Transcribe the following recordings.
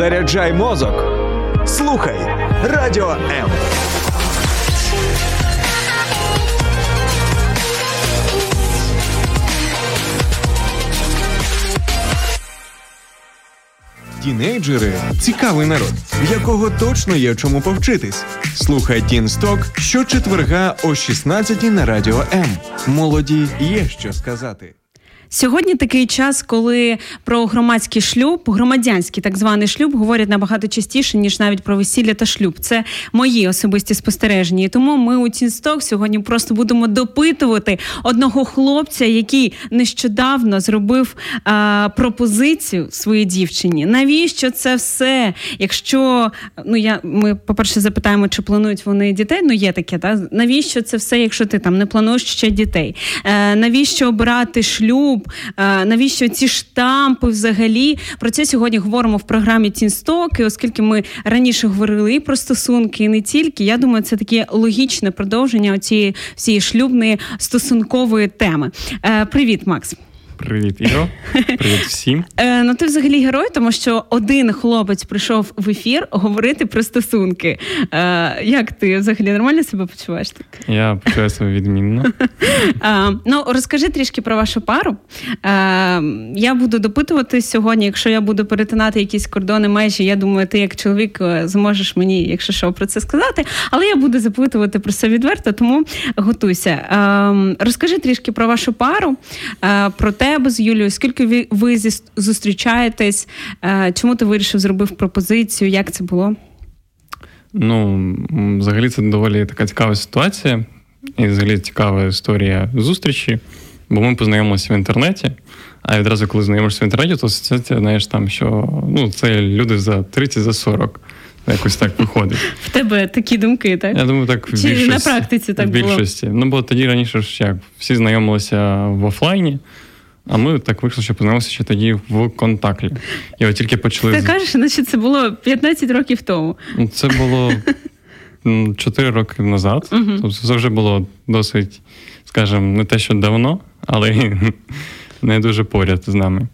Заряджай мозок. Слухай радіо М. Тінейджери цікавий народ, в якого точно є чому повчитись. Слухай Тінсток щочетверга о 16 на радіо М. Молоді є що сказати. Сьогодні такий час, коли про громадський шлюб, громадянський так званий шлюб, говорять набагато частіше ніж навіть про весілля та шлюб. Це мої особисті спостереження. І тому ми у Тінсток сьогодні просто будемо допитувати одного хлопця, який нещодавно зробив а, пропозицію своїй дівчині. Навіщо це все? Якщо ну я ми, по перше, запитаємо, чи планують вони дітей? Ну є таке, та навіщо це все, якщо ти там не плануєш ще дітей? Е, Навіщо обирати шлюб? Шлюб, е, навіщо ці штампи взагалі? Про це сьогодні говоримо в програмі Тінсток. І Оскільки ми раніше говорили і про стосунки, і не тільки. Я думаю, це таке логічне продовження цієї всієї шлюбної стосункової теми. Е, привіт, Макс. Привіт, Іро. Привіт всім. Е, Ну ти взагалі герой, тому що один хлопець прийшов в ефір говорити про стосунки. Е, Як ти взагалі нормально себе почуваєш? так? Я почуваю себе відмінно. Е, ну розкажи трішки про вашу пару. Е, Я буду допитувати сьогодні. Якщо я буду перетинати якісь кордони межі, я думаю, ти як чоловік е, зможеш мені, якщо що, про це сказати. Але я буду запитувати про це відверто, тому готуйся. Е, Розкажи трішки про вашу пару, е, про те тебе з Юлією, скільки ви, ви зустрічаєтесь? Е, чому ти вирішив зробив пропозицію? Як це було? Ну, взагалі, це доволі така цікава ситуація, і взагалі цікава історія зустрічі, бо ми познайомилися в інтернеті. А відразу, коли знайомишся в інтернеті, то це знаєш там, що ну, це люди за 30 за 40. Якось так виходить. В тебе такі думки, так? Я думаю, так в Чи більшості. на практиці так в більшості. було? Ну, бо тоді раніше ж як всі знайомилися в офлайні. А ми так вийшло, що познайомилися ще тоді в контакті. І от тільки почали. Ти кажеш, наче це було 15 років тому. Ну, це було 4 роки назад. Тобто це вже було досить, скажімо, не те, що давно, але не дуже поряд з нами.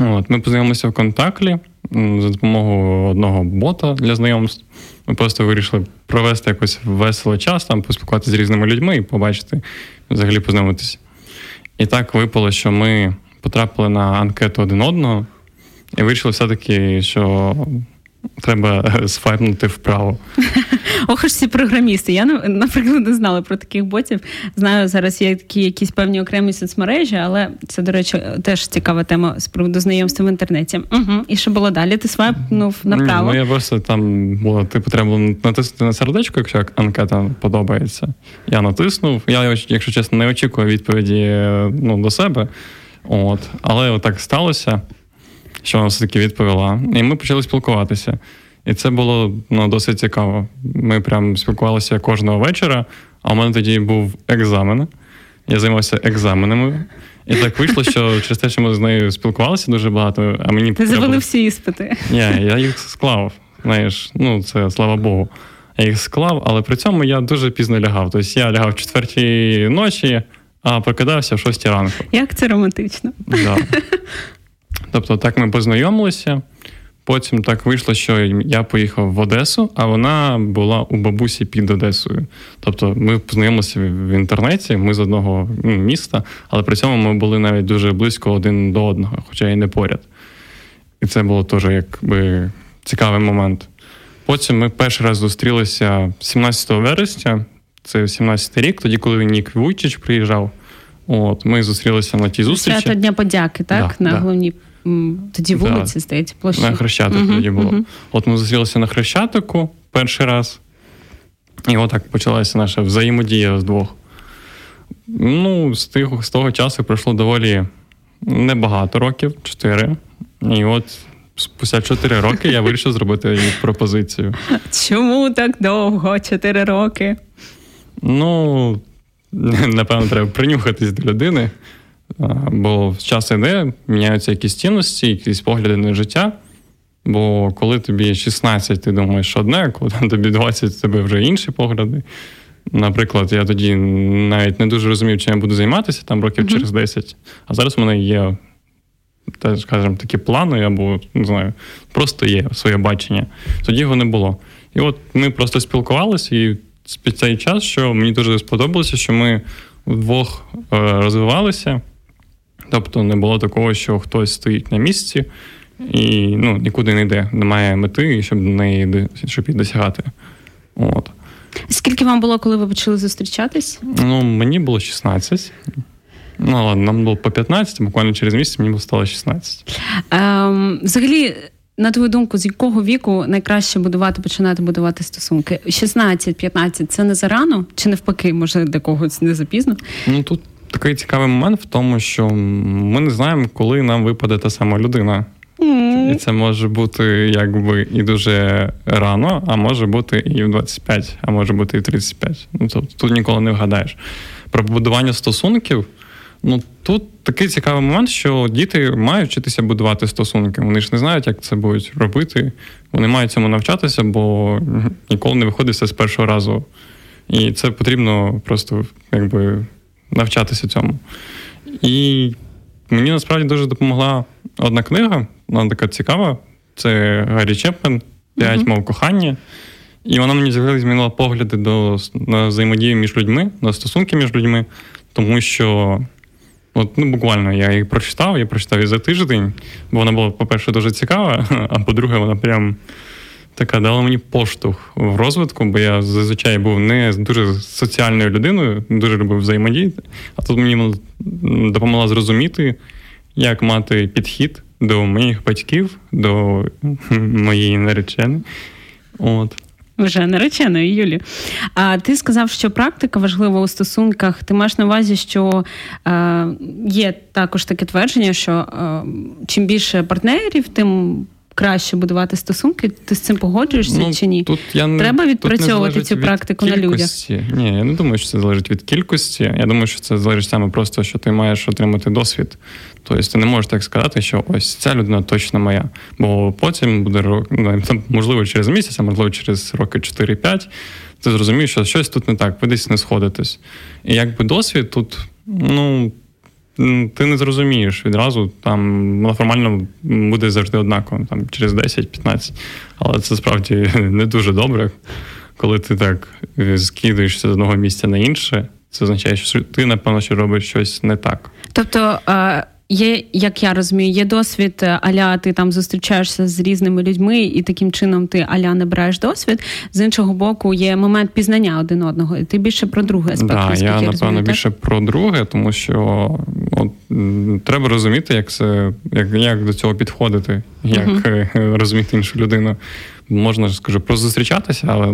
От, Ми познайомилися в контакті за допомогою одного бота для знайомств. Ми просто вирішили провести якось весело час, там поспілкуватися з різними людьми і побачити, взагалі познайомитися. І так випало, що ми потрапили на анкету один одного, і вирішили все-таки, що треба свайпнути вправо. Ох, ж ці програмісти. Я, наприклад, не знала про таких ботів. Знаю, зараз є такі якісь певні окремі соцмережі, але це, до речі, теж цікава тема з приводу знайомства в інтернеті. Угу. І що було далі? Ти свайпнув направо? Ну, я просто там було, типу, треба було натиснути на сердечко, якщо анкета подобається. Я натиснув. Я, якщо чесно, не очікую відповіді ну, до себе. От. Але отак сталося, що вона все-таки відповіла. І ми почали спілкуватися. І це було ну, досить цікаво. Ми прям спілкувалися кожного вечора, а у мене тоді був екзамен. Я займався екзаменами. І так вийшло, що через те, що ми з нею спілкувалися дуже багато, а мені Ти завели всі іспити. Ні, я їх склав. Знаєш, ну це слава Богу. Я їх склав, але при цьому я дуже пізно лягав. Тобто я лягав в четвертій ночі, а прокидався в шостій ранку. Як це романтично? Да. Тобто, так ми познайомилися. Потім так вийшло, що я поїхав в Одесу, а вона була у бабусі під Одесою. Тобто ми познайомилися в інтернеті, ми з одного ну, міста, але при цьому ми були навіть дуже близько один до одного, хоча і не поряд. І це було теж якби цікавий момент. Потім ми перший раз зустрілися 17 вересня, це 17-й рік, тоді, коли Нік Вуйчич приїжджав. От, Ми зустрілися на тій зустрічі. Свято Дня подяки, так? Да, на да. головній тоді вулиці, да. здається, площі. На Хрещатику uh-huh, тоді було. Uh-huh. От ми зустрілися на Хрещатику перший раз. І отак почалася наша взаємодія з двох. Ну, з, тих, з того часу пройшло доволі небагато років, чотири. І от спустя чотири роки я вирішив зробити їй пропозицію. Чому так довго? Чотири роки? Ну, напевно, треба принюхатись до людини. Бо з часу йде, міняються якісь цінності, якісь погляди на життя. Бо коли тобі 16, ти думаєш одне, коли тобі 20, тебе вже інші погляди. Наприклад, я тоді навіть не дуже розумів, чим я буду займатися там років mm-hmm. через 10. А зараз у мене є так скажімо, такі плани, або не знаю, просто є своє бачення. Тоді його не було. І от ми просто спілкувалися, і під цей час, що мені дуже сподобалося, що ми вдвох е, розвивалися. Тобто не було такого, що хтось стоїть на місці і ну, нікуди не йде, немає мети, щоб до неї щоб її досягати. От. Скільки вам було, коли ви почали зустрічатись? Ну, мені було 16. Ну, ладно, нам було по 15, буквально через місяць мені стало 16. Ем, Взагалі, на твою думку, з якого віку найкраще будувати, починати будувати стосунки? 16-15 це не зарано? Чи навпаки, може, для когось не запізно? Ну тут такий цікавий момент в тому, що ми не знаємо, коли нам випаде та сама людина. Mm. І це може бути якби і дуже рано, а може бути і в 25, а може бути і в 35. Ну тобто тут ніколи не вгадаєш. Про побудування стосунків. Ну тут такий цікавий момент, що діти мають вчитися будувати стосунки. Вони ж не знають, як це будуть робити. Вони мають цьому навчатися, бо ніколи не виходить все з першого разу. І це потрібно просто якби навчатися цьому. І мені насправді дуже допомогла одна книга, вона така цікава. Це Гаррі Чепмен «П'ять mm-hmm. мов кохання. І вона мені взагалі змінила погляди до на взаємодію між людьми, на стосунки між людьми, тому що от, ну, буквально я її прочитав, я прочитав її за тиждень, бо вона була, по-перше, дуже цікава, а по-друге, вона прям така дала мені поштовх в розвитку, бо я зазвичай був не дуже соціальною людиною, дуже любив взаємодіяти. А тут мені допомогла зрозуміти, як мати підхід до моїх батьків, до моєї нареченої. От. Вже нареченою, Юлі. А ти сказав, що практика важлива у стосунках. Ти маєш на увазі, що е, є також таке твердження, що е, чим більше партнерів, тим краще будувати стосунки. Ти з цим погоджуєшся ну, чи ні? Тут я Треба відпрацьовувати цю практику на людях. Ні, я не думаю, що це залежить від кількості. Я думаю, що це залежить саме просто, що ти маєш отримати досвід. Тобто ти не можеш так сказати, що ось ця людина точно моя. Бо потім буде ну, можливо через місяць, а можливо через роки 4-5, ти зрозумієш, що щось тут не так, ви десь не сходитесь. І якби досвід тут, ну ти не зрозумієш відразу, там вона формально буде завжди однаково, там через 10-15. Але це справді не дуже добре, коли ти так скидаєшся з одного місця на інше. Це означає, що ти, напевно, що робиш щось не так. Тобто. Є, як я розумію, є досвід е, аля ти там зустрічаєшся з різними людьми, і таким чином ти аля набираєш досвід. З іншого боку, є момент пізнання один одного. І Ти більше про друге аспект. Да, я, я напевно розумію, більше так? про друге, тому що от, треба розуміти, як це як, як до цього підходити, як uh-huh. розуміти іншу людину можна скажу прозустрічатися, але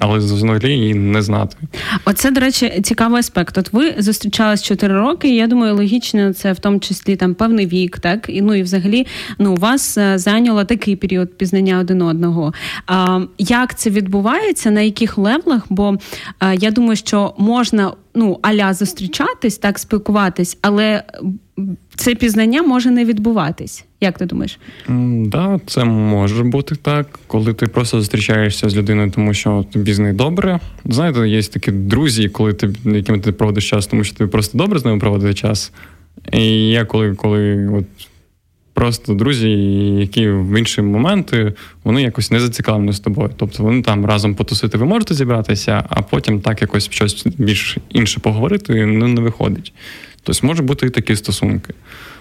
але взагалі її не знати. Оце, до речі, цікавий аспект. От ви зустрічались 4 роки. і Я думаю, логічно це в тому числі там певний вік, так і ну і взагалі ну у вас е, зайняло такий період пізнання один одного. А як це відбувається? На яких левлах? Бо е, я думаю, що можна ну аля зустрічатись, так спілкуватись, але це пізнання може не відбуватись. Як ти думаєш? Так, да, це може бути так, коли ти просто зустрічаєшся з людиною, тому що тобі з нею добре. Знаєте, є такі друзі, коли ти якими ти проводиш час, тому що тобі просто добре з ними проводити час. І я коли коли от просто друзі, які в інші моменти вони якось не зацікавлені з тобою. Тобто вони там разом потусити, ви можете зібратися, а потім так якось щось більш інше поговорити ну, не виходить. Тобто може бути і такі стосунки.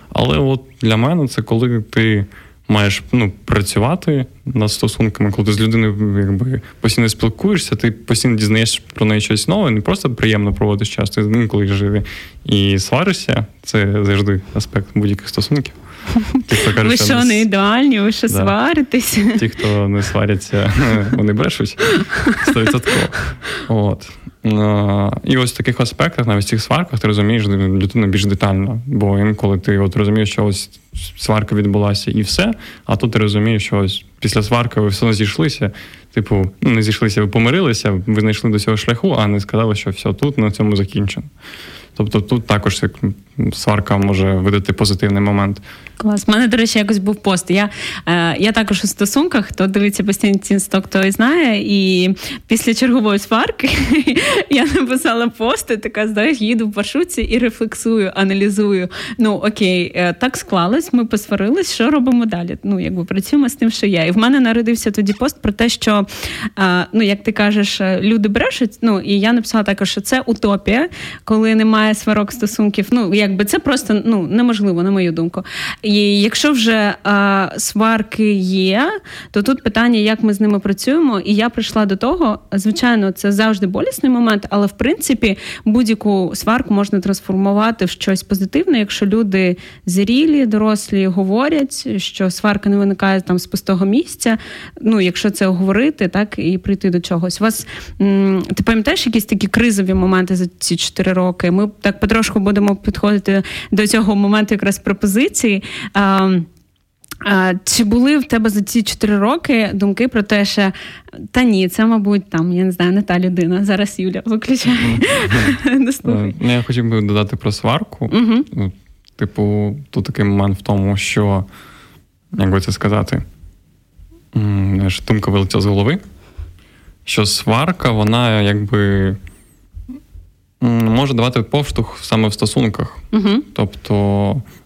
Але от для мене це коли ти маєш ну, працювати над стосунками, коли ти з людиною якби постійно спілкуєшся, ти постійно дізнаєш про неї щось нове, не просто приємно проводиш час, ти інколи живі і сваришся. Це завжди аспект будь-яких стосунків. Ті, хто каже, ви що не ідеальні, ви що да. сваритесь? Ті, хто не сваряться, вони брешуть 100%. От. І ось в таких аспектах, навіть в цих сварках, ти розумієш людину більш детально. Бо інколи ти от розумієш, що ось сварка відбулася і все, а тут ти розумієш, що ось після сварки ви все зійшлися. Типу, ну не зійшлися, ви помирилися, ви знайшли до цього шляху, а не сказали, що все тут на цьому закінчено. Тобто тут також сварка може видати позитивний момент. Клас. У мене, до речі, якось був пост. Я е, я також у стосунках, хто дивиться постійно тінсток, той знає. І після чергової сварки я написала пости, така знаєш, їду в маршрутці і рефлексую, аналізую. Ну окей, е, так склалось, ми посварились, що робимо далі? Ну, якби працюємо з тим, що є. І в мене народився тоді пост про те, що е, ну, як ти кажеш, е, люди брешуть. Ну і я написала також, що це утопія, коли немає сварок стосунків. Ну, якби це просто ну неможливо, на мою думку. І якщо вже а, сварки є, то тут питання, як ми з ними працюємо. І я прийшла до того, звичайно, це завжди болісний момент, але в принципі будь-яку сварку можна трансформувати в щось позитивне, якщо люди зрілі, дорослі говорять, що сварка не виникає там з пустого місця. Ну, якщо це говорити, так і прийти до чогось. У вас ти пам'ятаєш якісь такі кризові моменти за ці чотири роки? Ми так потрошку будемо підходити до цього моменту, якраз пропозиції. А, а, Чи були в тебе за ці чотири роки думки про те, що та ні, це, мабуть, там, я не знаю, не та людина. Зараз Юля виключає. Ну, я хотів би додати про сварку. Ну, типу, тут такий момент в тому, що, як би це сказати, думка вилетіла з голови, що сварка, вона якби може давати поштовх саме в стосунках. Угу. Тобто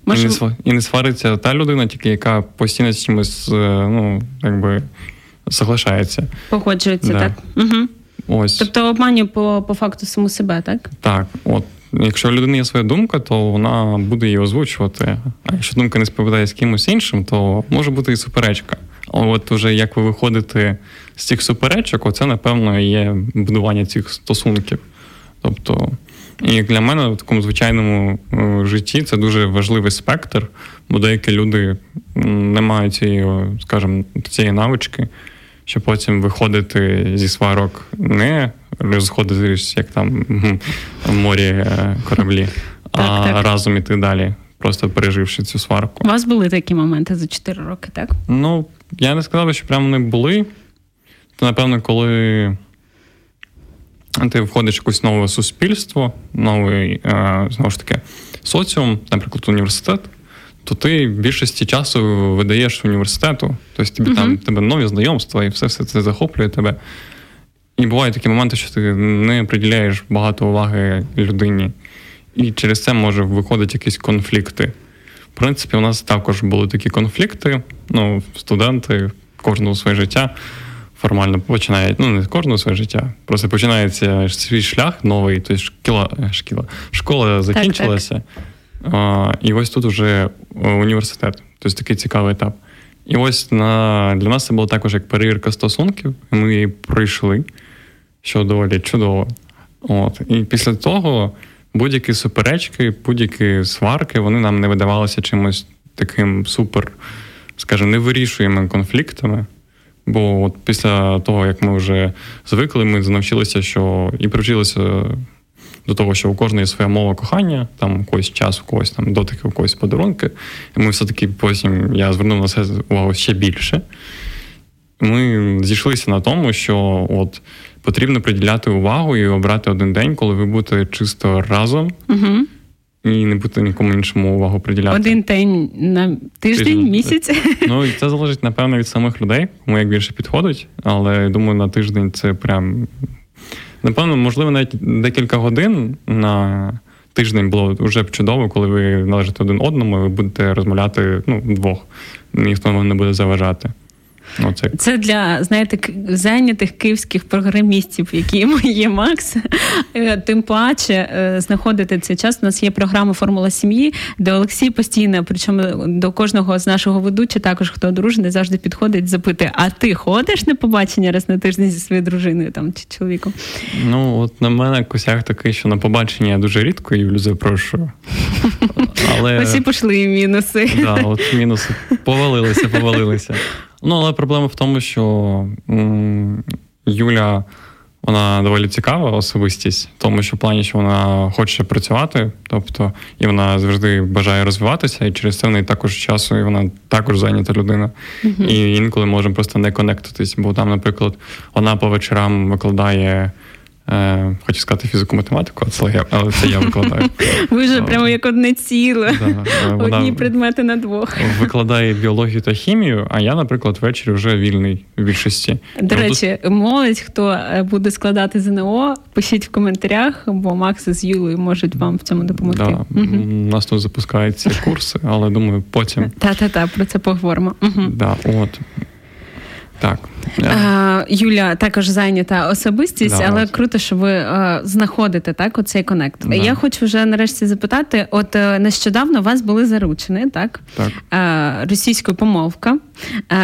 може... і, не, і не свариться та людина, тільки яка постійно з чимось е, ну, якби соглашається. Погоджується, да. так. Угу. Ось. Тобто обманює по по факту саму себе, так? Так. От. Якщо у людини є своя думка, то вона буде її озвучувати. А якщо думка не співпадає з кимось іншим, то може бути і суперечка. А от уже як ви виходите з цих суперечок, оце, напевно, є будування цих стосунків. Тобто, і для мене в такому звичайному е, житті це дуже важливий спектр, бо деякі люди не мають цієї, скажімо, цієї навички, щоб потім виходити зі сварок, не розходитись, як там в морі е, кораблі, так, а так. разом іти далі, просто переживши цю сварку. У вас були такі моменти за 4 роки, так? Ну, я не сказав, що прямо не були. То, напевно, коли ти входиш в якесь нове суспільство, новий е, знову ж таки соціум, наприклад, університет, то ти в більшості часу видаєш університету, тобто тобі uh-huh. там тебе нові знайомства, і все все це захоплює тебе. І бувають такі моменти, що ти не приділяєш багато уваги людині, і через це може виходити якісь конфлікти. В принципі, у нас також були такі конфлікти. Ну, студенти, кожного своє життя формально починають, ну не кожного своє життя, просто починається свій шлях новий, тобто шкіла, е, шкіла, школа закінчилася. Так, так. А, І ось тут вже університет. Тобто такий цікавий етап. І ось на, для нас це було також як перевірка стосунків. Ми її пройшли, що доволі чудово. От. І після того будь-які суперечки, будь-які сварки, вони нам не видавалися чимось таким супер, скажімо, невирішуємими конфліктами. Бо от після того, як ми вже звикли, ми навчилися, що і привчилися до того, що у кожної своя мова кохання, там когось час, у когось там дотики, у когось подарунки. І ми все-таки потім я звернув на це увагу ще більше. Ми зійшлися на тому, що от потрібно приділяти увагу і обрати один день, коли ви будете чисто разом. Угу і не бути нікому іншому увагу приділяти. Один день на тиждень, тиждень. місяць. Ну і це залежить, напевно, від самих людей, кому як більше підходить. Але думаю, на тиждень це прям напевно, можливо, навіть декілька годин на тиждень було вже б чудово, коли ви належите один одному, і ви будете розмовляти ну, вдвох. Ніхто вам не буде заважати. Ну, це... для знаєте зайнятих київських програмістів, які є Макс. Е, тим паче е, знаходити цей час. У нас є програма Формула сім'ї, де Олексій постійно, причому до кожного з нашого ведуча, також хто одружений, завжди підходить, запитує: а ти ходиш на побачення раз на тиждень зі своєю дружиною там чи чоловіком? Ну от на мене косяк такий, що на побачення я дуже рідко Юлю запрошую. Але... Ось і пішли мінуси. Да, от мінуси повалилися, повалилися. Ну, але проблема в тому, що м, Юля вона доволі цікава особистість, тому що в плані, що вона хоче працювати, тобто і вона завжди бажає розвиватися, і через це в неї також часу, і вона також зайнята людина. Mm-hmm. І інколи можемо просто не конектитись. Бо там, наприклад, вона по вечорам викладає Е, Хочу сказати фізику математику, але це я викладаю. Ви вже прямо як одне ціле. Да, Одні предмети на двох. Викладає біологію та хімію, а я, наприклад, ввечері вже вільний в більшості. До речі, молодь, хто е, буде складати ЗНО, пишіть в коментарях, бо Макс з Юлею можуть вам в цьому допомогти. Да. Угу. У нас тут запускаються курси, але думаю, потім. Та-та-та, про це поговоримо. Угу. Да, от. Так. А, Юля також зайнята особистість, да, але круто, що ви а, знаходите так оцей конект. Да. Я хочу вже нарешті запитати: от е, нещодавно у вас були заручені, так? Так. А, російською помовка.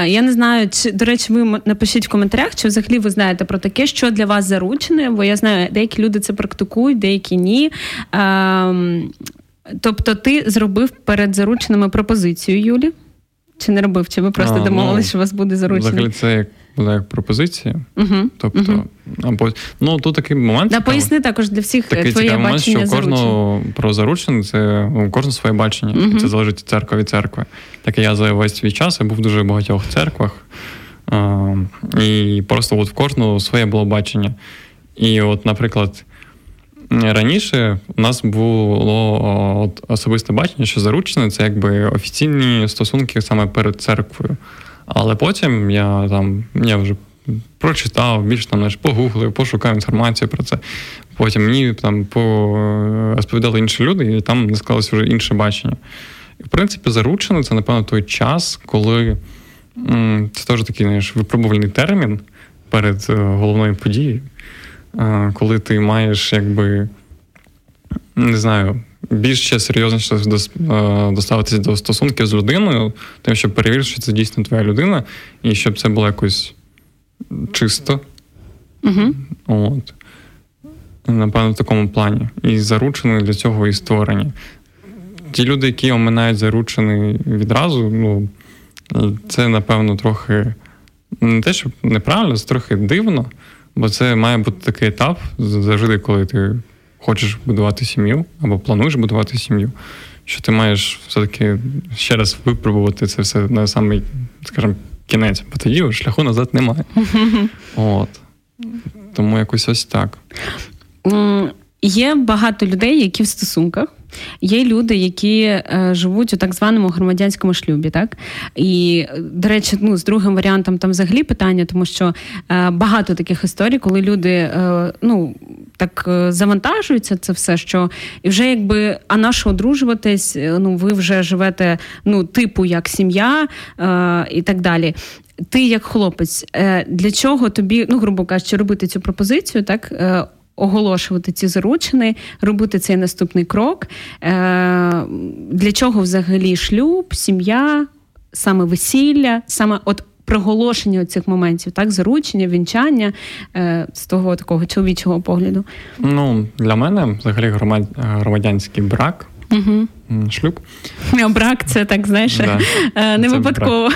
Я не знаю, чи до речі, ви напишіть в коментарях, чи взагалі ви знаєте про таке, що для вас заручене, бо я знаю, деякі люди це практикують, деякі ні. Тобто, ти зробив перед зарученими пропозицію Юлі? Чи не робив? Чи ви просто домовилися, ну, що у вас буде заручений? Взагалі це як була як пропозиція. Угу, Тобто, угу. або ну тут такий момент. Да, поясни також для всіх такий твоє момент, бачення що кожного про заручення це у кожного своє бачення. Угу. Це залежить від церкви від церкви. Так я за весь свій час я був в дуже багатьох церквах. А, І просто от в кожного своє було бачення. І, от, наприклад. Раніше у нас було от, особисте бачення, що заручені це якби офіційні стосунки саме перед церквою. Але потім я там я вже прочитав, більш там знаєш, погуглив, пошукав інформацію про це. Потім мені там розповідали інші люди, і там склалося вже інше бачення. І, в принципі, заручено це, напевно, той час, коли це теж такий знаєш, випробувальний термін перед е, головною подією коли ти маєш, якби, не знаю, більш ще серйозніше доставитися до стосунків з людиною, тим, щоб перевірити, що це дійсно твоя людина, і щоб це було якось чисто. Угу. От. Напевно, в такому плані. І заручені для цього і створені. Ті люди, які оминають заручені відразу, ну, це, напевно, трохи не те, що неправильно, це трохи дивно. Бо це має бути такий етап завжди, коли ти хочеш будувати сім'ю або плануєш будувати сім'ю, що ти маєш все-таки ще раз випробувати це все на самий, скажімо, кінець, бо тоді шляху назад немає. От. Тому якось ось так. Є багато людей, які в стосунках. Є люди, які е, живуть у так званому громадянському шлюбі, так і до речі, ну з другим варіантом там взагалі питання, тому що е, багато таких історій, коли люди е, ну так е, завантажуються, це все, що і вже якби а нащо одружуватись? Е, ну ви вже живете, ну типу як сім'я е, і так далі. Ти як хлопець, для чого тобі, ну грубо кажучи, робити цю пропозицію, так оголошувати ці заручини, робити цей наступний крок. Е, для чого взагалі шлюб, сім'я, саме весілля, саме от проголошення цих моментів, так, заручення, вінчання е, з того такого чоловічого погляду? Ну, для мене взагалі громадянський брак. Угу. Шлюб. Брак, це так, знаєш, да. Е, не це випадково.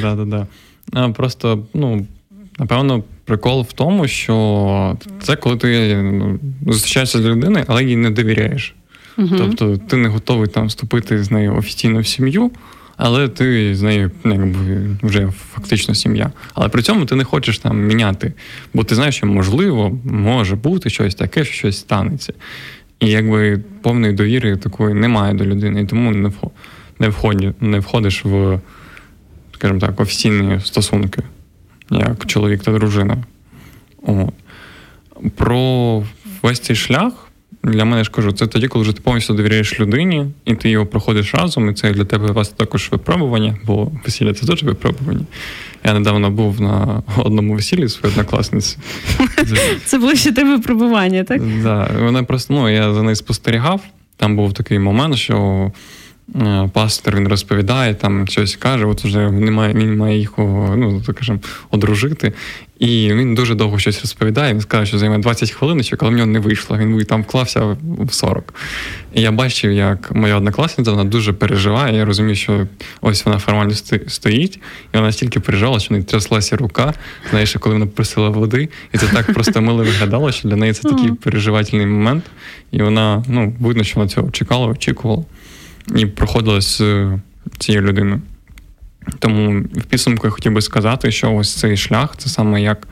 Да, да, да. Просто, ну, напевно, Прикол в тому, що це коли ти ну, зустрічаєшся з людиною, але їй не довіряєш. uh Тобто ти не готовий там вступити з нею офіційно в сім'ю, але ти з нею ну, якби, вже фактично сім'я. Але при цьому ти не хочеш там міняти, бо ти знаєш, що можливо може бути щось таке, що щось станеться. І якби повної довіри такої немає до людини, і тому не не, вході, не входиш в, скажімо так, офіційні стосунки як чоловік та дружина. От. Про весь цей шлях для мене ж кажу, це тоді, коли вже ти повністю довіряєш людині, і ти його проходиш разом, і це для тебе у вас також випробування, бо весілля це теж випробування. Я недавно був на одному весіллі своєї однокласниці. Це було ще те випробування, так? Так. Вона просто ну, я за нею спостерігав. Там був такий момент, що пастор він розповідає, там щось каже, от вже немає, він має їх ну, так кажемо, одружити. І він дуже довго щось розповідає. Він сказав, що займе 20 хвилиночок, але в нього не вийшло. Він там вклався в 40. І я бачив, як моя однокласниця вона дуже переживає. Я розумію, що ось вона формально стоїть, і вона стільки переживала, що не тряслася рука. Знаєш, коли вона просила води, і це так просто мило виглядало, що для неї це такий переживательний момент. І вона, ну, видно, що вона цього чекала, очікувала і проходила з цією людиною. Тому в підсумку я хотів би сказати, що ось цей шлях це саме як,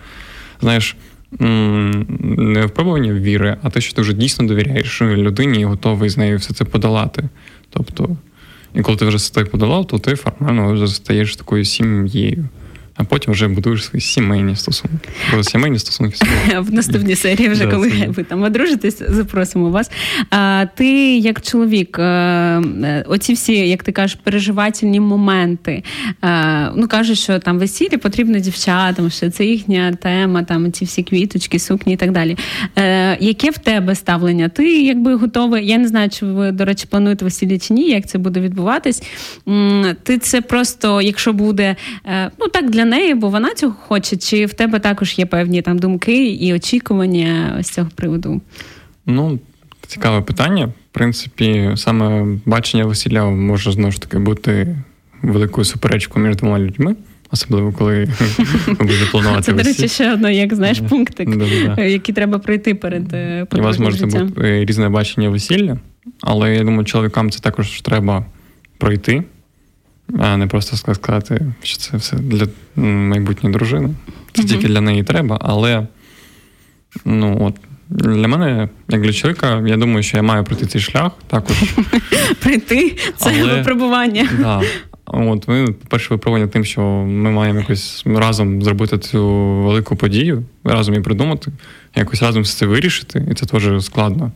знаєш, не впробування віри, а те, що ти вже дійсно довіряєш людині і готовий з нею все це подолати. Тобто, і коли ти вже це подолав, то ти формально вже стаєш такою сім'єю а потім вже будуєш свої сімейні стосунки. Бо сімейні стосунки в наступній серії, вже да, коли ви там одружитесь, запросимо вас. А ти як чоловік, е, е, оці всі, як ти кажеш, переживательні моменти. Е, ну кажуть, що там весілля потрібно дівчатам, що це їхня тема, там ці всі квіточки, сукні і так далі. Яке в тебе ставлення? Ти якби готовий? Я не знаю, чи ви, до речі, плануєте весілля чи ні, як це буде відбуватись. Ти це просто, якщо буде ну так для неї, бо вона цього хоче, чи в тебе також є певні там думки і очікування з цього приводу? Ну, цікаве питання. В принципі, саме бачення весілля може знову ж таки бути великою суперечкою між двома людьми. Особливо, коли буде планувати Це, до речі, ще одно, як знаєш, пунктик, який треба пройти перед е, У вас може бути е, різне бачення весілля, але я думаю, чоловікам це також треба пройти а не просто сказати, що це все для майбутньої дружини. Це mm-hmm. тільки для неї треба, але ну от. Для мене, як для чоловіка, я думаю, що я маю пройти цей шлях також. Прийти це Але, випробування. Да. От ми, перше випробування тим, що ми маємо якось разом зробити цю велику подію, разом її придумати, якось разом все це вирішити, і це теж складно.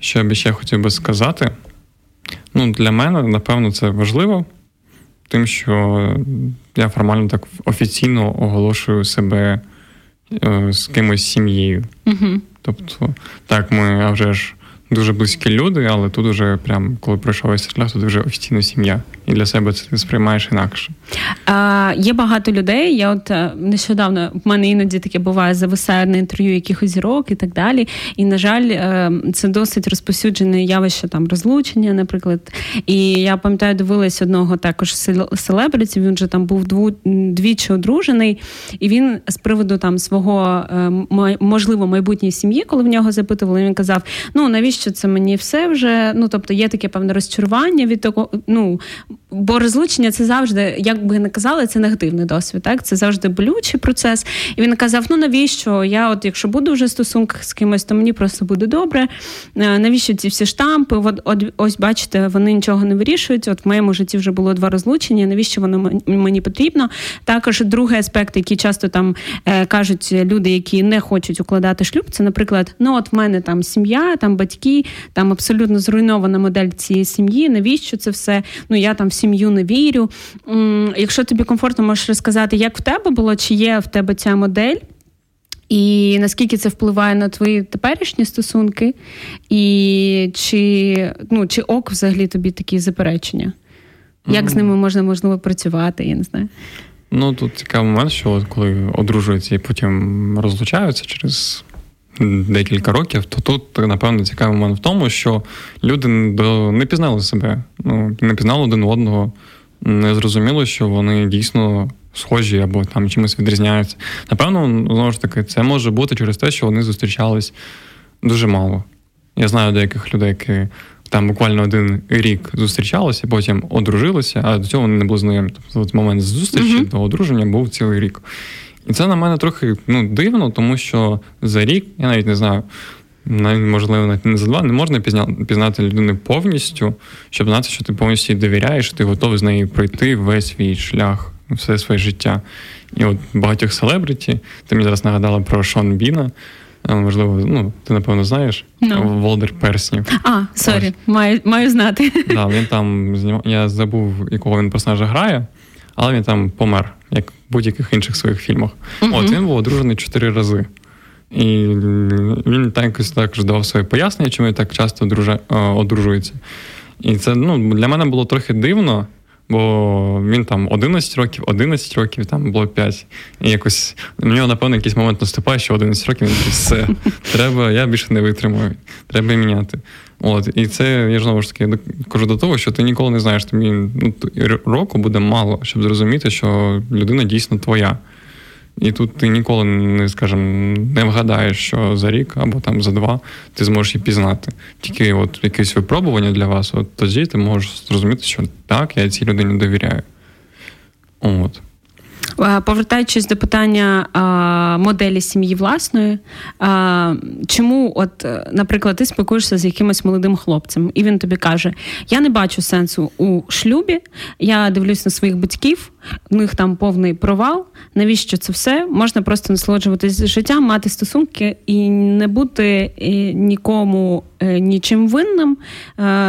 Що я би ще хотів би сказати? Ну, Для мене, напевно, це важливо, тим, що я формально так офіційно оголошую себе е, з кимось сім'єю. Угу. Тобто, так, ми а вже ж дуже близькі люди, але тут уже прям коли пройшов весь шлях, тут вже офіційна сім'я. І для себе це сприймаєш інакше. А, Є багато людей. Я от е, нещодавно в мене іноді таке буває, зависає на інтерв'ю якихось зірок і так далі. І, на жаль, е, це досить розповсюджене явище там розлучення, наприклад. І я пам'ятаю, дивилась одного також селебриті, він вже там був дву, двічі одружений, і він з приводу там свого е, можливо майбутньої сім'ї, коли в нього запитували, він казав: Ну навіщо це мені все вже? Ну тобто є таке певне розчарування від того, ну Бо розлучення це завжди, як би не казали, це негативний досвід. Так це завжди болючий процес. І він казав: ну навіщо? Я, от якщо буду вже стосунок з кимось, то мені просто буде добре. Е, навіщо ці всі штампи? От, от ось бачите, вони нічого не вирішують. От в моєму житті вже було два розлучення. Навіщо воно мені потрібно? Також другий аспект, який часто там е, кажуть люди, які не хочуть укладати шлюб, це, наприклад, ну от в мене там сім'я, там батьки, там абсолютно зруйнована модель цієї сім'ї. Навіщо це все? Ну я там сім'ю не вірю. Якщо тобі комфортно, можеш розказати, як в тебе було, чи є в тебе ця модель, і наскільки це впливає на твої теперішні стосунки, і чи ну, чи ок взагалі тобі такі заперечення? Як mm. з ними можна можливо працювати? Я не знаю. Ну тут цікавий момент, що от коли одружуються і потім розлучаються через декілька років, то тут, напевно, цікавий момент в тому, що люди не пізнали себе, ну, не пізнали один одного, не зрозуміло, що вони дійсно схожі або там чимось відрізняються. Напевно, знову ж таки, це може бути через те, що вони зустрічались дуже мало. Я знаю деяких людей, які там буквально один рік зустрічалися, потім одружилися, а до цього вони не були знайомі. Тобто момент зустрічі mm-hmm. до одруження був цілий рік. І це на мене трохи ну, дивно, тому що за рік, я навіть не знаю, навіть можливо, навіть не за два, не можна пізнати людину повністю, щоб знати, що ти повністю їй довіряєш, ти готовий з нею пройти весь свій шлях, все своє життя. І от багатьох селебриті, ти мені зараз нагадала про Шон Біна. Можливо, ну, ти напевно знаєш ну. Ну. Володар перснів. А, sorry, маю маю знати. Да, він там Я забув, якого він персонажа грає, але він там помер, як будь-яких інших своїх фільмах. Uh-huh. От він був одружений чотири рази. І він так якось також давав своє пояснення, чому він так часто одружа, одружується. І це ну, для мене було трохи дивно, бо він там 11 років, 11 років, там було 5. І якось у нього, напевно, якийсь момент наступає, що 11 років він все, треба, я більше не витримую, треба міняти. От, І це я знову ж таки кажу до того, що ти ніколи не знаєш, тобі ну, року буде мало, щоб зрозуміти, що людина дійсно твоя. І тут ти ніколи не скажімо, не вгадаєш, що за рік або там за два ти зможеш її пізнати. Тільки от якесь випробування для вас, от тоді ти можеш зрозуміти, що так, я цій людині довіряю. От. Е, повертаючись до питання моделі сім'ї власної, чому, от, е, наприклад, ти спілкуєшся з якимось молодим хлопцем, і він тобі каже: Я не бачу сенсу у шлюбі, я дивлюсь на своїх батьків, у них там повний провал. Навіщо це все? Можна просто насолоджуватись життям, мати стосунки і не бути нікому нічим винним,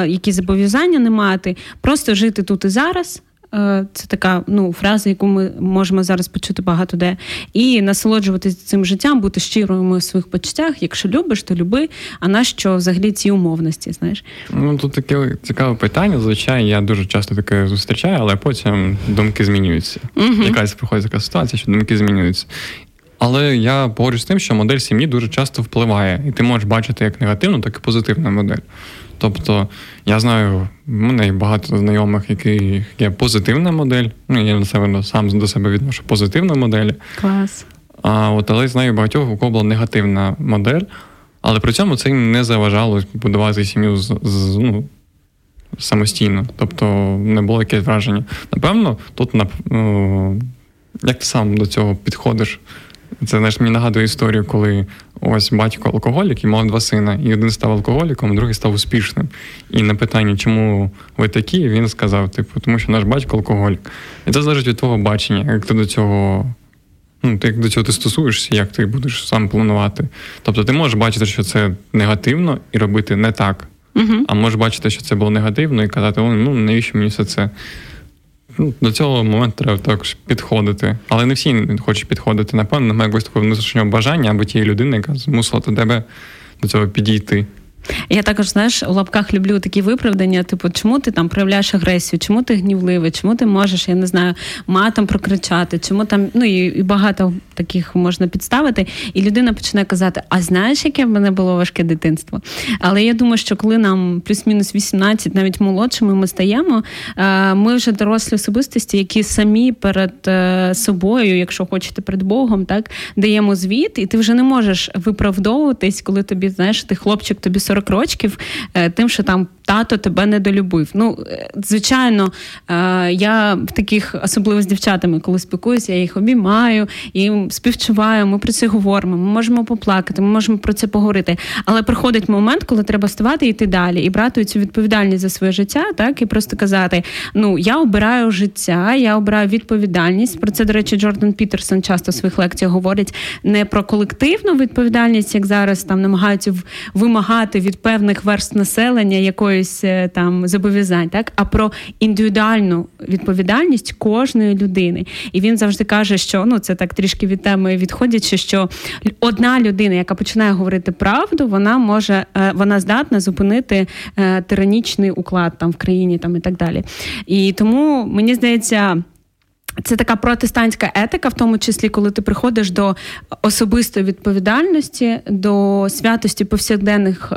які зобов'язання не мати, просто жити тут і зараз. Е, це така ну, фраза, яку ми можемо зараз почути багато де. І насолоджуватися цим життям, бути щирими в своїх почуттях. Якщо любиш, то люби. А на що взагалі ці умовності? Знаєш? Ну тут таке цікаве питання. Звичайно, я дуже часто таке зустрічаю, але потім думки змінюються. Угу. Якась приходить така ситуація, що думки змінюються. Але я погоджуюсь з тим, що модель сім'ї дуже часто впливає, і ти можеш бачити як негативну, так і позитивну модель. Тобто, я знаю, в мене багато знайомих, які є позитивна модель. Ну, я на себе сам до себе відношу позитивну модель. Клас. А от але знаю багатьох, у кого була негативна модель, але при цьому це їм не заважало будувати сім'ю з, з ну, самостійно. Тобто не було якесь враження. Напевно, тут ну, як ти сам до цього підходиш? Це знаєш, мені нагадує історію, коли ось батько алкоголік і мав два сина, і один став алкоголіком, другий став успішним. І на питання, чому ви такі, він сказав: типу, тому що наш батько алкоголік. І це залежить від твого бачення, як ти до цього. Ну, ти як до цього ти стосуєшся, як ти будеш сам планувати. Тобто ти можеш бачити, що це негативно, і робити не так. uh А можеш бачити, що це було негативно, і казати, ну навіщо мені все це? Ну, До цього моменту треба також підходити. Але не всі хочуть підходити. Напевно, немає якогось такого внутрішнього бажання або тієї людини, яка змусила тебе до цього підійти. Я також знаєш у лапках люблю такі виправдання, типу, чому ти там проявляєш агресію, чому ти гнівливий, чому ти можеш, я не знаю, матом прокричати, чому там, ну і, і багато таких можна підставити. І людина починає казати: А знаєш, яке в мене було важке дитинство? Але я думаю, що коли нам плюс-мінус 18, навіть молодшими ми стаємо, е, ми вже дорослі особистості, які самі перед е, собою, якщо хочете, перед Богом, так даємо звіт, і ти вже не можеш виправдовуватись, коли тобі знаєш, ти хлопчик тобі 40 років, е, тим, що там тато тебе недолюбив. Ну, е, звичайно, е, я в таких, особливо з дівчатами, коли спілкуюся, я їх обіймаю, їм співчуваю, ми про це говоримо, ми можемо поплакати, ми можемо про це поговорити. Але приходить момент, коли треба ставати і йти далі, і брати цю відповідальність за своє життя, так і просто казати: ну, я обираю життя, я обираю відповідальність. Про це, до речі, Джордан Пітерсон часто в своїх лекціях говорить не про колективну відповідальність, як зараз там намагаються вимагати від певних верст населення якоїсь е, там зобов'язань, так а про індивідуальну відповідальність кожної людини. І він завжди каже, що ну це так трішки від теми відходячи, що одна людина, яка починає говорити правду, вона може е, вона здатна зупинити е, тиранічний уклад там в країні там і так далі. І тому мені здається. Це така протестантська етика, в тому числі, коли ти приходиш до особистої відповідальності, до святості повсякденних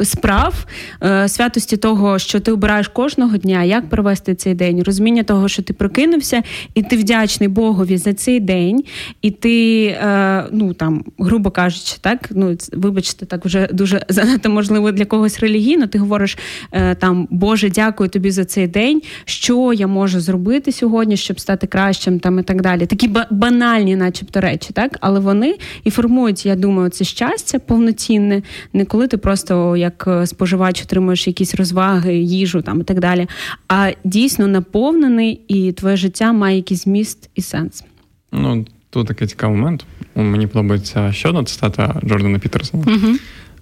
справ, е, святості того, що ти обираєш кожного дня, як провести цей день, розуміння того, що ти прокинувся, і ти вдячний Богові за цей день, і ти, е, ну там, грубо кажучи, так, ну вибачте, так вже дуже занадто можливо для когось релігійно. Ти говориш е, там, Боже, дякую тобі за цей день, що я можу зробити сьогодні, щоб стати кращим, там і так далі. Такі банальні, начебто, речі, так, але вони і формують, я думаю, це щастя повноцінне, не коли ти просто як е, споживач отримуєш якісь розваги, їжу там і так далі. А дійсно наповнений, і твоє життя має якийсь зміст і сенс. Ну тут такий цікавий момент. Мені подобається ще одна цитата Джордана Пітерсона. Угу.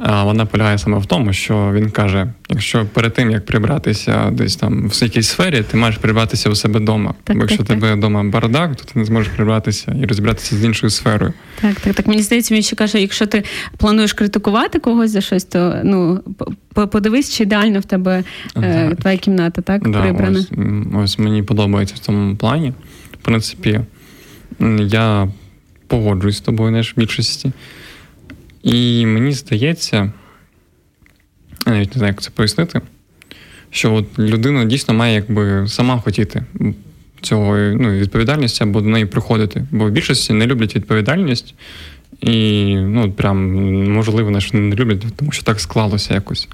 Вона полягає саме в тому, що він каже: якщо перед тим як прибратися десь там в якійсь сфері, ти маєш прибратися у себе вдома. Так, Бо якщо так, тебе вдома бардак, то ти не зможеш прибратися і розібратися з іншою сферою. Так, так, так. Мені здається, він ще каже: якщо ти плануєш критикувати когось за щось, то ну подивись, чи ідеально в тебе е, твоя кімната, так да, прибрана. Ось, ось мені подобається в цьому плані. В принципі, я погоджуюсь з тобою не в більшості. І мені здається, я навіть не знаю, як це пояснити, що от людина дійсно має якби сама хотіти цього ну, відповідальності або до неї приходити. Бо в більшості не люблять відповідальність і ну, прям можливо, не люблять, тому що так склалося якось.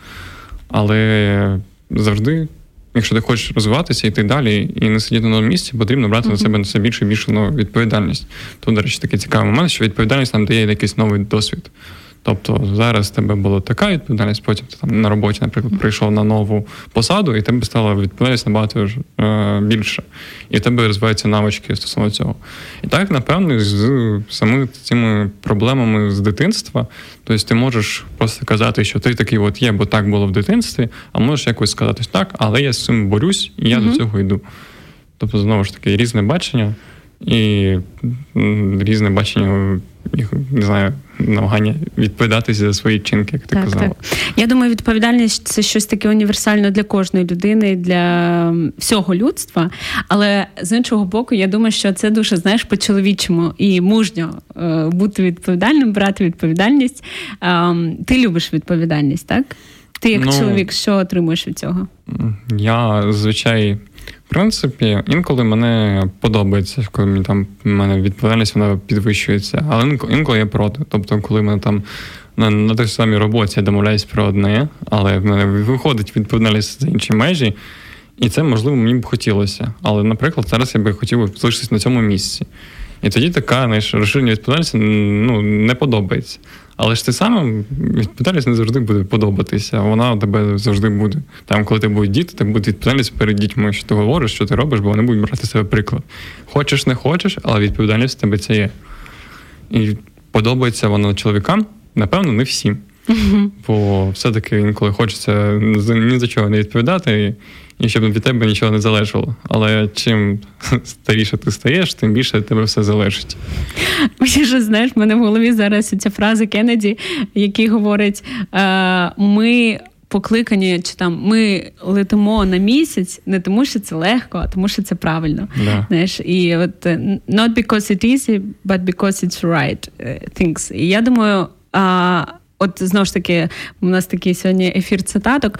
Але завжди якщо ти хочеш розвиватися йти далі і не сидіти на одному місці, потрібно брати mm-hmm. на себе на все більше і більше ну, відповідальність. Тут, до речі, такий цікавий момент, що відповідальність нам дає якийсь новий досвід. Тобто зараз в тебе була така відповідальність, потім ти там на роботі, наприклад, прийшов на нову посаду, і тебе стала відповідальність набагато е, більше. І в тебе розвиваються навички стосовно цього. І так, напевно, з самими цими проблемами з дитинства, тобто ти можеш просто казати, що ти такий от є, бо так було в дитинстві, а можеш якось сказати так, але я з цим борюсь і я mm-hmm. до цього йду. Тобто, знову ж таки, різне бачення і різне бачення не знаю, намагання відповідатися за свої вчинки, як ти так, казала. Так. Я думаю, відповідальність це щось таке універсальне для кожної людини, для всього людства. Але з іншого боку, я думаю, що це дуже знаєш по-чоловічому і мужньо е, бути відповідальним, брати відповідальність. Ти любиш відповідальність, так? Ти як ну, чоловік, що отримуєш від цього? Я зазвичай. В принципі, інколи мене подобається, коли мені там мене відповідальність вона підвищується. Але інколи я проти. Тобто, коли мене там на на той самій роботі я домовляюсь про одне, але в мене виходить відповідальність за інші межі, і це можливо мені б хотілося. Але, наприклад, зараз я би хотів залишитися на цьому місці. І тоді така знаєш, розширення відповідальності ну, не подобається. Але ж ти сам відповідальність не завжди буде подобатися. Вона у тебе завжди буде. Там, коли ти будуть діти, ти буде відповідальність перед дітьми, що ти говориш, що ти робиш, бо вони будуть брати себе приклад. Хочеш, не хочеш, але відповідальність в тебе це є. І подобається воно чоловікам, напевно, не всім. Бо все-таки інколи хочеться ні за чого не відповідати і щоб від тебе нічого не залежало. Але чим старіше ти стаєш, тим більше від тебе все залежить. Мені ж знаєш, в мене в голові зараз ця фраза Кеннеді, який говорить: е, ми. Покликані, чи там ми летимо на місяць, не тому, що це легко, а тому, що це правильно. Да. Знаєш, І от е, not because it's easy, but because it's right е, things. І я думаю, а, От знову ж таки, у нас такий сьогодні ефір цитаток.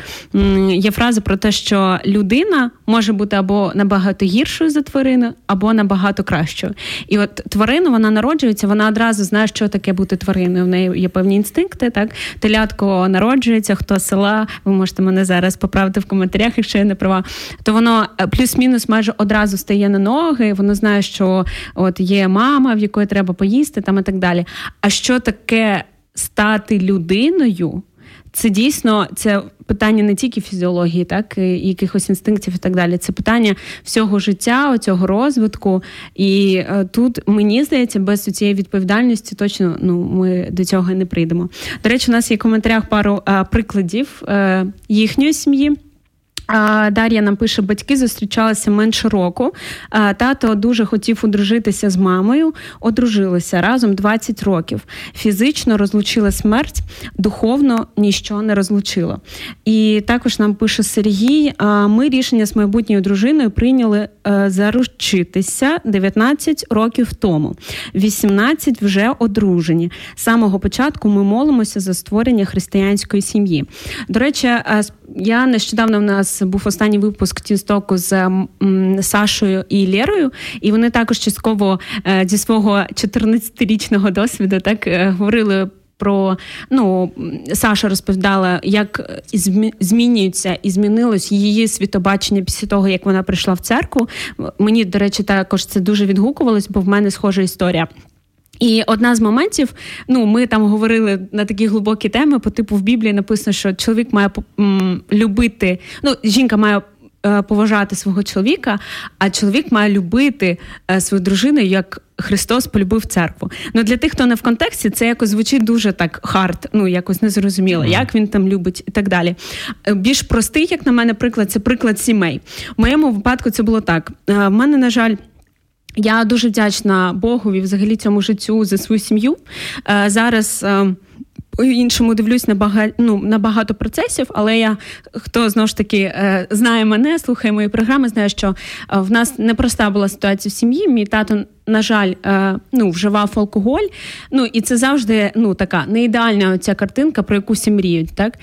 Є фраза про те, що людина може бути або набагато гіршою за тварину, або набагато кращою. І от тварина вона народжується, вона одразу знає, що таке бути твариною. В неї є певні інстинкти. Так, телятко народжується, хто села, ви можете мене зараз поправити в коментарях, якщо я не права. То воно е, плюс-мінус майже одразу стає на ноги. Воно знає, що от є мама, в якої треба поїсти, там і так далі. А що таке? Стати людиною. Це дійсно це питання не тільки фізіології, так і якихось інстинктів і так далі. Це питання всього життя, цього розвитку. І е, тут мені здається, без цієї відповідальності точно ну ми до цього не прийдемо. До речі, у нас є в коментарях пару е, прикладів е, їхньої сім'ї. Дар'я нам пише, батьки зустрічалися менше року. Тато дуже хотів одружитися з мамою, одружилися разом 20 років. Фізично розлучила смерть, духовно ніщо не розлучило. І також нам пише Сергій: ми рішення з майбутньою дружиною прийняли е, заручитися 19 років тому. 18 вже одружені. З самого початку ми молимося за створення християнської сім'ї. До речі, е, я нещодавно в нас був останній випуск Тінстоку з Сашою і Лєрою, і вони також частково е, зі свого 14-річного досвіду так е, говорили. Про ну Саша розповідала, як змінюється і змінилось її світобачення після того, як вона прийшла в церкву. Мені, до речі, також це дуже відгукувалось, бо в мене схожа історія. І одна з моментів, ну ми там говорили на такі глибокі теми, по типу в Біблії написано, що чоловік має м, любити, ну жінка має. Е, поважати свого чоловіка, а чоловік має любити е, свою дружину, як Христос полюбив церкву. Ну для тих, хто не в контексті, це якось звучить дуже так hard, ну якось незрозуміло, як він там любить і так далі. Е, більш простий, як на мене, приклад це приклад сімей. В моєму випадку це було так. В мене, на жаль. Я дуже вдячна Богу і взагалі цьому життю за свою сім'ю. Е, зараз е, по-іншому дивлюсь на багато ну, на багато процесів, але я хто знову ж таки е, знає мене, слухає мої програми, знає, що в нас непроста була ситуація в сім'ї. Мій тато, на жаль, ну, вживав алкоголь. Ну і це завжди ну, така не ідеальна ця картинка, про яку всі мріють. так.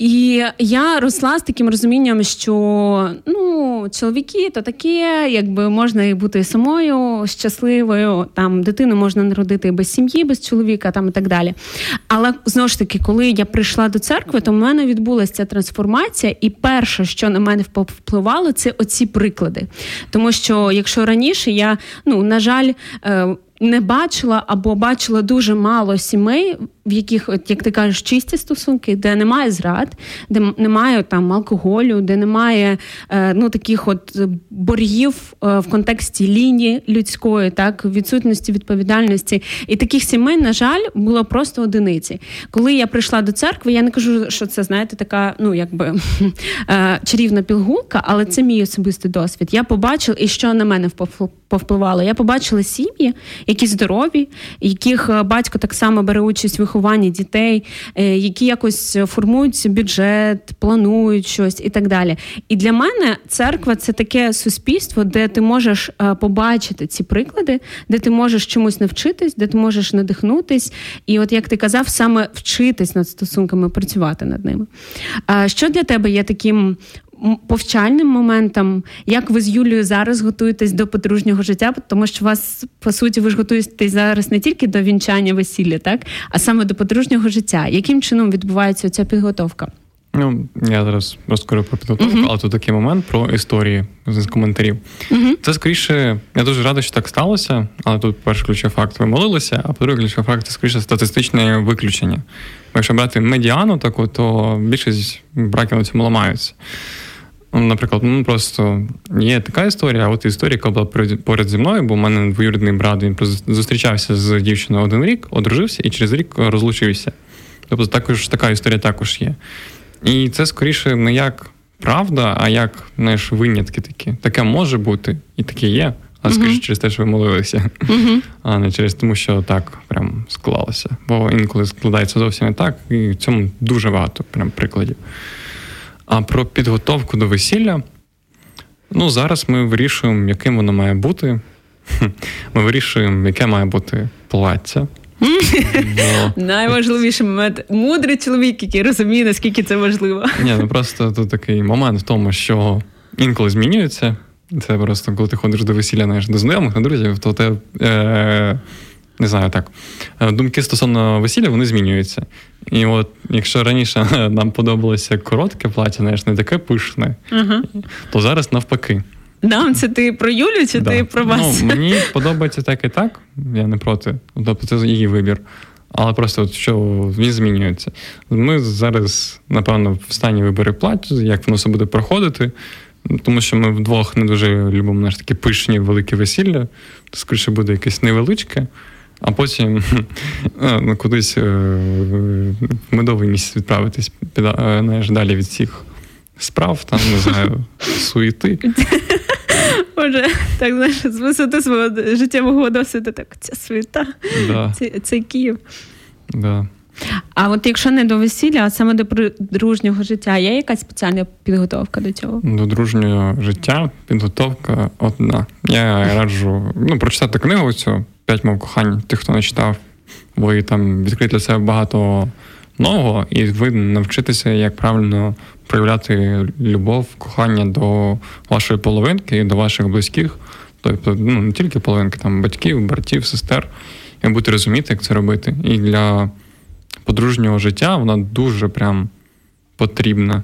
І я росла з таким розумінням, що ну чоловіки то таке, якби можна і бути самою щасливою. Там дитину можна народити без сім'ї, без чоловіка, там і так далі. Але знову ж таки, коли я прийшла до церкви, то в мене відбулася ця трансформація, і перше, що на мене впливало, це оці приклади. Тому що якщо раніше я, ну на жаль, е, не бачила або бачила дуже мало сімей, в яких, от, як ти кажеш, чисті стосунки, де немає зрад, де немає там алкоголю, де немає е, ну, таких от боргів е, в контексті лінії людської, так, відсутності відповідальності. І таких сімей, на жаль, було просто одиниці. Коли я прийшла до церкви, я не кажу, що це, знаєте, така, ну, якби е, чарівна пілгулка, але це мій особистий досвід. Я побачила, і що на мене повпливало, я побачила сім'ї, які здорові, яких батько так само бере участь в вихованні дітей, е, які якось формують бюджет, планують щось і так далі. І для мене церква це таке суспільство, де ти можеш е, побачити ці приклади, де ти можеш чомусь навчитись, де ти можеш надихнутись. І, от як ти казав, саме вчитись над стосунками, працювати над ними. Що для тебе є таким повчальним моментом, як ви з Юлією зараз готуєтесь до подружнього життя, тому що вас, по суті, ви ж готуєтесь зараз не тільки до вінчання весілля, так, а саме до подружнього життя. Яким чином відбувається ця підготовка? Ну, я зараз розкажу про підготовку, uh-huh. але тут такий момент про історії з коментарів. Uh-huh. Це скоріше, я дуже радий, що так сталося, але тут перший ключовий факт ви молилися, а по-друге, ключовий факт це скоріше статистичне виключення. Якщо брати медіану таку, то більшість браків на цьому ламаються. Ну, наприклад, ну просто є така історія, а от історія, яка була поряд зі мною, бо в мене двоюрідний брат він зустрічався з дівчиною один рік, одружився і через рік розлучився. Тобто також така історія також є. І це скоріше не як правда, а як знаєш, винятки такі. Таке може бути, і таке є, а скоріше uh-huh. через те, що ви молилися, uh-huh. а не через тому, що так прям склалося. Бо інколи складається зовсім не так, і в цьому дуже багато прям прикладів. А про підготовку до весілля, ну, зараз ми вирішуємо, яким воно має бути. Ми вирішуємо, яке має бути плаття. Найважливіший момент. Мудрий чоловік, який розуміє, наскільки це важливо. Ні, ну просто тут такий момент в тому, що інколи змінюється. Це просто коли ти ходиш до весілля, знаєш, до знайомих, на друзів, то те. Е- не знаю так. Е, думки стосовно весілля вони змінюються. І от якщо раніше нам подобалося коротке плаття, знаєш, не таке пишне, uh то зараз навпаки. Нам це ти про Юлю чи да. ти про вас? Ну, Мені подобається так і так, я не проти. Тобто це її вибір. Але просто от що він змінюється. Ми зараз, напевно, в стані вибори плаття, як воно все буде проходити, тому що ми вдвох не дуже любимо наш такі пишні великі весілля, скоріше буде якесь невеличке а потім ну, кудись е, в медовий місяць відправитись е, знаєш, далі від всіх справ, там, не знаю, суєти. Боже, так знаєш, з висоти свого життєвого досвіду, так ця суєта, да. цей, цей Київ. Да. А от якщо не до весілля, а саме до дружнього життя, є якась спеціальна підготовка до цього? До дружнього життя підготовка одна. Я раджу ну, прочитати книгу цю п'ять мов кохань, тих, хто не читав, ви там відкрити для себе багато нового, і ви навчитеся, як правильно проявляти любов, кохання до вашої половинки і до ваших близьких, тобто ну, не тільки половинки, там батьків, братів, сестер, і будете розуміти, як це робити. І для подружнього життя вона дуже прям потрібна.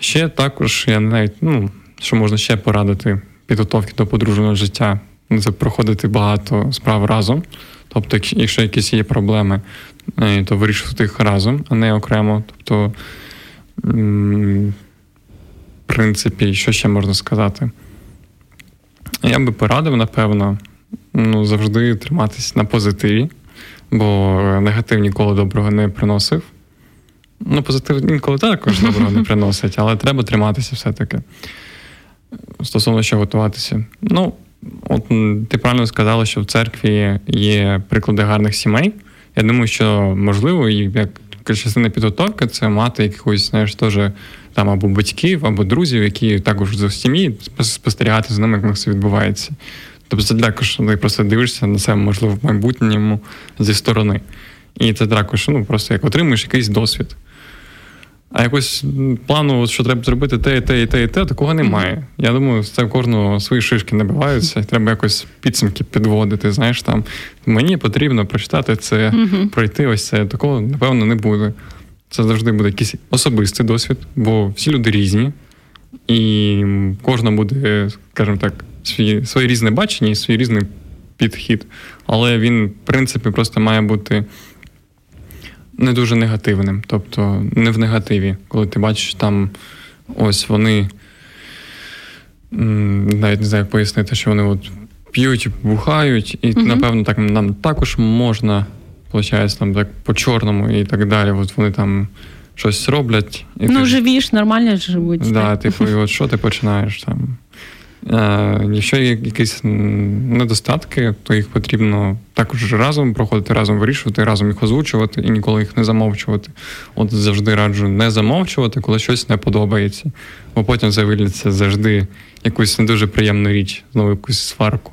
Ще також я навіть, ну, що можна ще порадити підготовки до подружнього життя проходити багато справ разом. Тобто, якщо якісь є проблеми, е, то вирішувати їх разом, а не окремо. Тобто, в принципі, що ще можна сказати? Я би порадив, напевно, ну, завжди триматися на позитиві, бо негатив ніколи доброго не приносив. Ну, позитив інколи також доброго не приносить, але треба триматися все-таки. Стосовно що готуватися. Ну, От ти правильно сказала, що в церкві є приклади гарних сімей. Я думаю, що можливо, і як частина підготовки, це мати якихось, знаєш, теж там або батьків, або друзів, які також з сім'ї спостерігати за ними, як все відбувається. Тобто це також ти просто дивишся на себе, можливо, в майбутньому зі сторони. І це також ну, просто як отримуєш якийсь досвід. А якось плану, що треба зробити те, і те, і те, і те, такого немає. Я думаю, це в кожного свої шишки набиваються, і треба якось підсумки підводити. Знаєш, там мені потрібно прочитати це, пройти ось це. Такого, напевно, не буде. Це завжди буде якийсь особистий досвід, бо всі люди різні, і кожна буде, скажімо так, свій, своє різне бачення і свій різний підхід. Але він, в принципі, просто має бути не дуже негативним. Тобто не в негативі, коли ти бачиш там ось вони навіть не знаю, як пояснити, що вони от п'ють, бухають, і, mm напевно, так нам також можна, виходить, там так по-чорному і так далі. От вони там. Щось роблять. І ну, ти... живі ж, нормально живуть. Да, типу, і от що ти починаєш там? Е, якщо є якісь недостатки, то їх потрібно також разом проходити, разом вирішувати, разом їх озвучувати і ніколи їх не замовчувати. От завжди раджу не замовчувати, коли щось не подобається, бо потім це завжди якусь не дуже приємну річ, знову якусь сварку.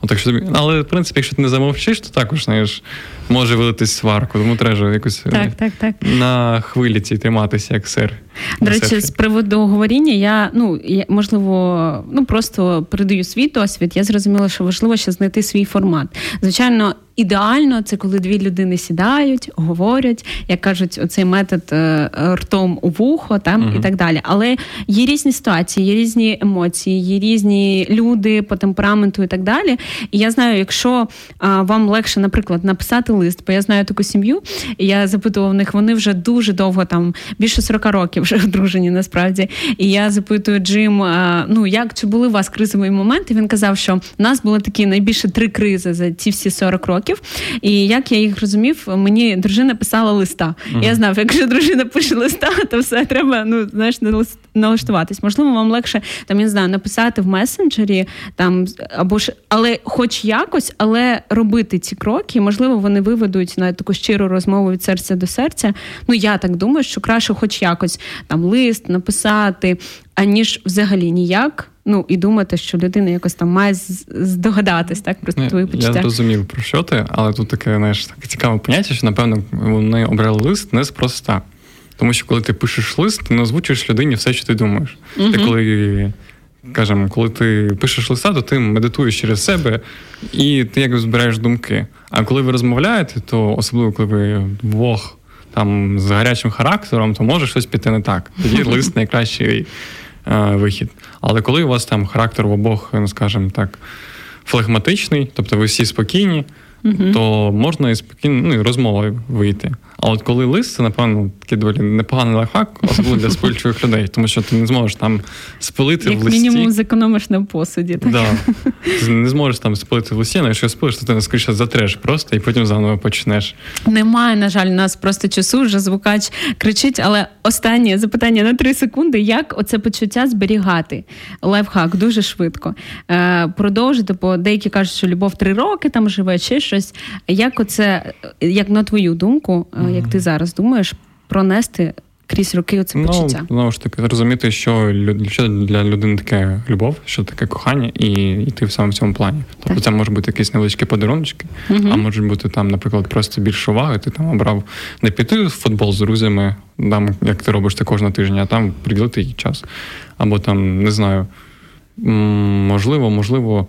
Отак що але в принципі, якщо ти не замовчиш, то також знаєш, може вилитись сварку, тому треба якось так, так, так. на хвилі цій триматися, як сир. До речі, з приводу говоріння, я ну я, можливо, ну просто передаю свій досвід. Я зрозуміла, що важливо ще знайти свій формат. Звичайно, ідеально це коли дві людини сідають, говорять, як кажуть, оцей метод е, ртом у вухо, там uh і так далі. Але є різні ситуації, є різні емоції, є різні люди по темпераменту і так далі. І я знаю, якщо а, вам легше, наприклад, написати лист, бо я знаю таку сім'ю, і я запитував в них, вони вже дуже довго там більше 40 років вже одружені, насправді. І я запитую Джим, ну як чи були у вас кризові моменти? Він казав, що в нас були такі найбільше три кризи за ці всі 40 років. І як я їх розумів, мені дружина писала листа. uh Я знав, якщо дружина пише листа, то все треба ну знаєш, налаштуватись. Можливо, вам легше там я не знаю, написати в месенджері там або ж, але хоч якось, але робити ці кроки, можливо, вони виведуть на таку щиру розмову від серця до серця. Ну я так думаю, що краще, хоч якось там лист написати, аніж взагалі ніяк. Ну і думати, що людина якось там має здогадатись, так про твої почуття. Я зрозумів про що ти, але тут таке знаєш, таке цікаве поняття, що напевно вони обрали лист не спроста. Тому що коли ти пишеш лист, ти не озвучуєш людині все, що ти думаєш. uh Ти коли Кажемо, коли ти пишеш листа, то ти медитуєш через себе і ти якось збираєш думки. А коли ви розмовляєте, то особливо коли ви вдвох там з гарячим характером, то може щось піти не так. Тоді лист найкращий е, вихід. Але коли у вас там характер в обох, ну скажімо так, флегматичний, тобто ви всі спокійні, uh то можна і спокійно ну, і розмовою вийти. А от коли лист, це, напевно, такий доволі непоганий лайфхак, особливо для спильчивих людей, тому що ти не зможеш там спилити Як в листі. мінімум зекономиш на посуді. Так? Да. Ти не зможеш там спилити в листі, але якщо спилиш, то ти скоріше затреш просто і потім заново почнеш. Немає, на жаль, у нас просто часу, вже звукач кричить, але останнє запитання на три секунди: як оце почуття зберігати? Лайфхак дуже швидко. Е, Продовжити, бо деякі кажуть, що любов три роки там живе, чи щось. Як оце, як на твою думку, е, як ти зараз думаєш, пронести крізь роки оце ну, почуття? Знову ж таки, розуміти, що що для людини таке любов, що таке кохання, і йти в саме в цьому плані. Тобто так. це може бути якісь невеличкі подарунки, угу. а можуть бути там, наприклад, просто більше уваги. Ти там обрав не піти в футбол з друзями, там, як ти робиш це кожного тижня, а там приділити їй час. Або там, не знаю, можливо, можливо,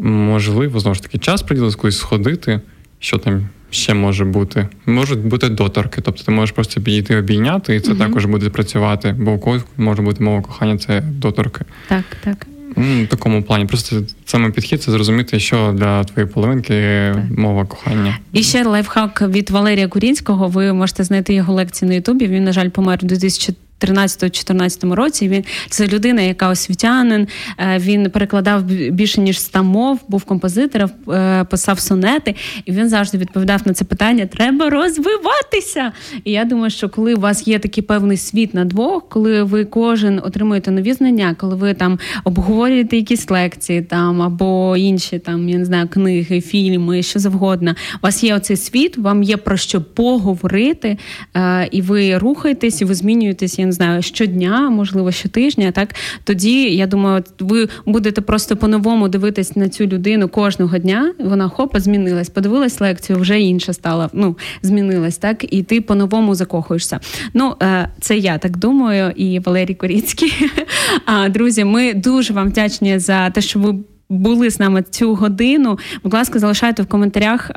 можливо, знову ж таки, час приділити, колись сходити, що там ще може бути? Можуть бути доторки, тобто ти можеш просто підійти обійняти, і це угу. також буде працювати, бо у когось може бути мова кохання, це доторки. Так, так. В такому плані. Просто саме підхід це зрозуміти, що для твоєї половинки так. мова кохання. І ще лайфхак від Валерія Курінського. Ви можете знайти його лекції на Ютубі. Він, на жаль, помер у 2004 13-14 році він це людина, яка освітянин. Е, він перекладав більше ніж 100 мов, був композитором, е, писав сонети, і він завжди відповідав на це питання: треба розвиватися. І я думаю, що коли у вас є такий певний світ на двох, коли ви кожен отримуєте нові знання, коли ви там обговорюєте якісь лекції, там або інші там я не знаю книги, фільми, що завгодно. У вас є оцей світ, вам є про що поговорити, е, і ви рухаєтесь, і ви змінюєтесь не знаю, щодня, можливо, щотижня. Так тоді я думаю, ви будете просто по-новому дивитись на цю людину кожного дня. Вона хопа змінилась, подивилась лекцію, вже інша стала. Ну змінилась, так і ти по-новому закохуєшся. Ну е, це я так думаю, і Валерій Коріцький. Друзі, ми дуже вам вдячні за те, що ви були з нами цю годину. Будь ласка, залишайте в коментарях,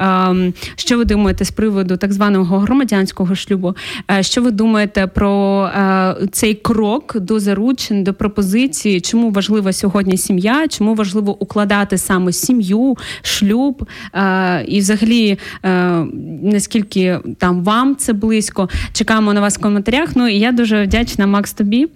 що ви думаєте з приводу так званого громадянського шлюбу. Е, що ви думаєте про е, цей крок до заручин, до пропозиції? Чому важлива сьогодні сім'я? Чому важливо укладати саме сім'ю, шлюб? Е, і, взагалі, наскільки там вам це близько? Чекаємо на вас в коментарях. Ну і я дуже вдячна, Макс, тобі.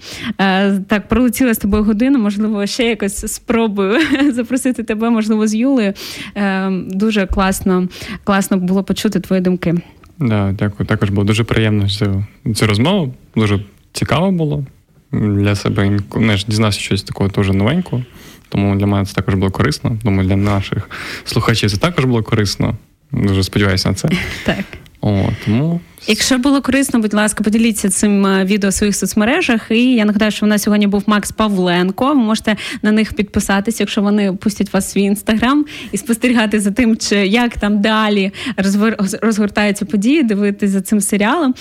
Так, пролетіла з тобою годину, можливо, ще якось спробую запросити тебе, можливо, з Юлею. Е, дуже класно класно було почути твої думки. Да, Дякую. Також було дуже приємно цю, цю розмову. Дуже цікаво було для себе. Не ж дізнався щось такого дуже новенького. Тому для мене це також було корисно. Думаю, для наших слухачів це також було корисно. Дуже сподіваюся на це. Так. О, тому Якщо було корисно, будь ласка, поділіться цим е, відео в своїх соцмережах. І я нагадаю, що в нас сьогодні був Макс Павленко. Ви можете на них підписатися, якщо вони пустять вас в свій інстаграм і спостерігати за тим, чи як там далі розгортаються події, дивитися за цим серіалом.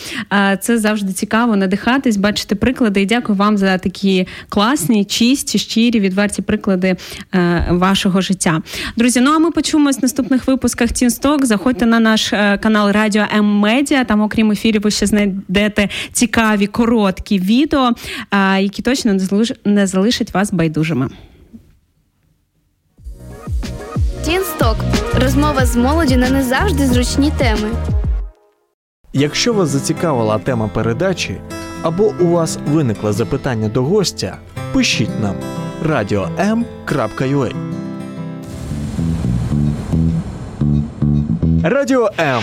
Це завжди цікаво надихатись, бачити приклади. І дякую вам за такі класні, чисті, щирі, відверті приклади е, вашого життя. Друзі, ну а ми почуємось в наступних випусках Тінсток. Заходьте на наш е, канал Радіо М Медіа. Там окрім ефірів, ви ще знайдете цікаві короткі відео, які точно не залишать вас байдужими. Тінсток розмова з молоді на не завжди зручні теми. Якщо вас зацікавила тема передачі або у вас виникло запитання до гостя, пишіть нам radio.m.ua Радіо М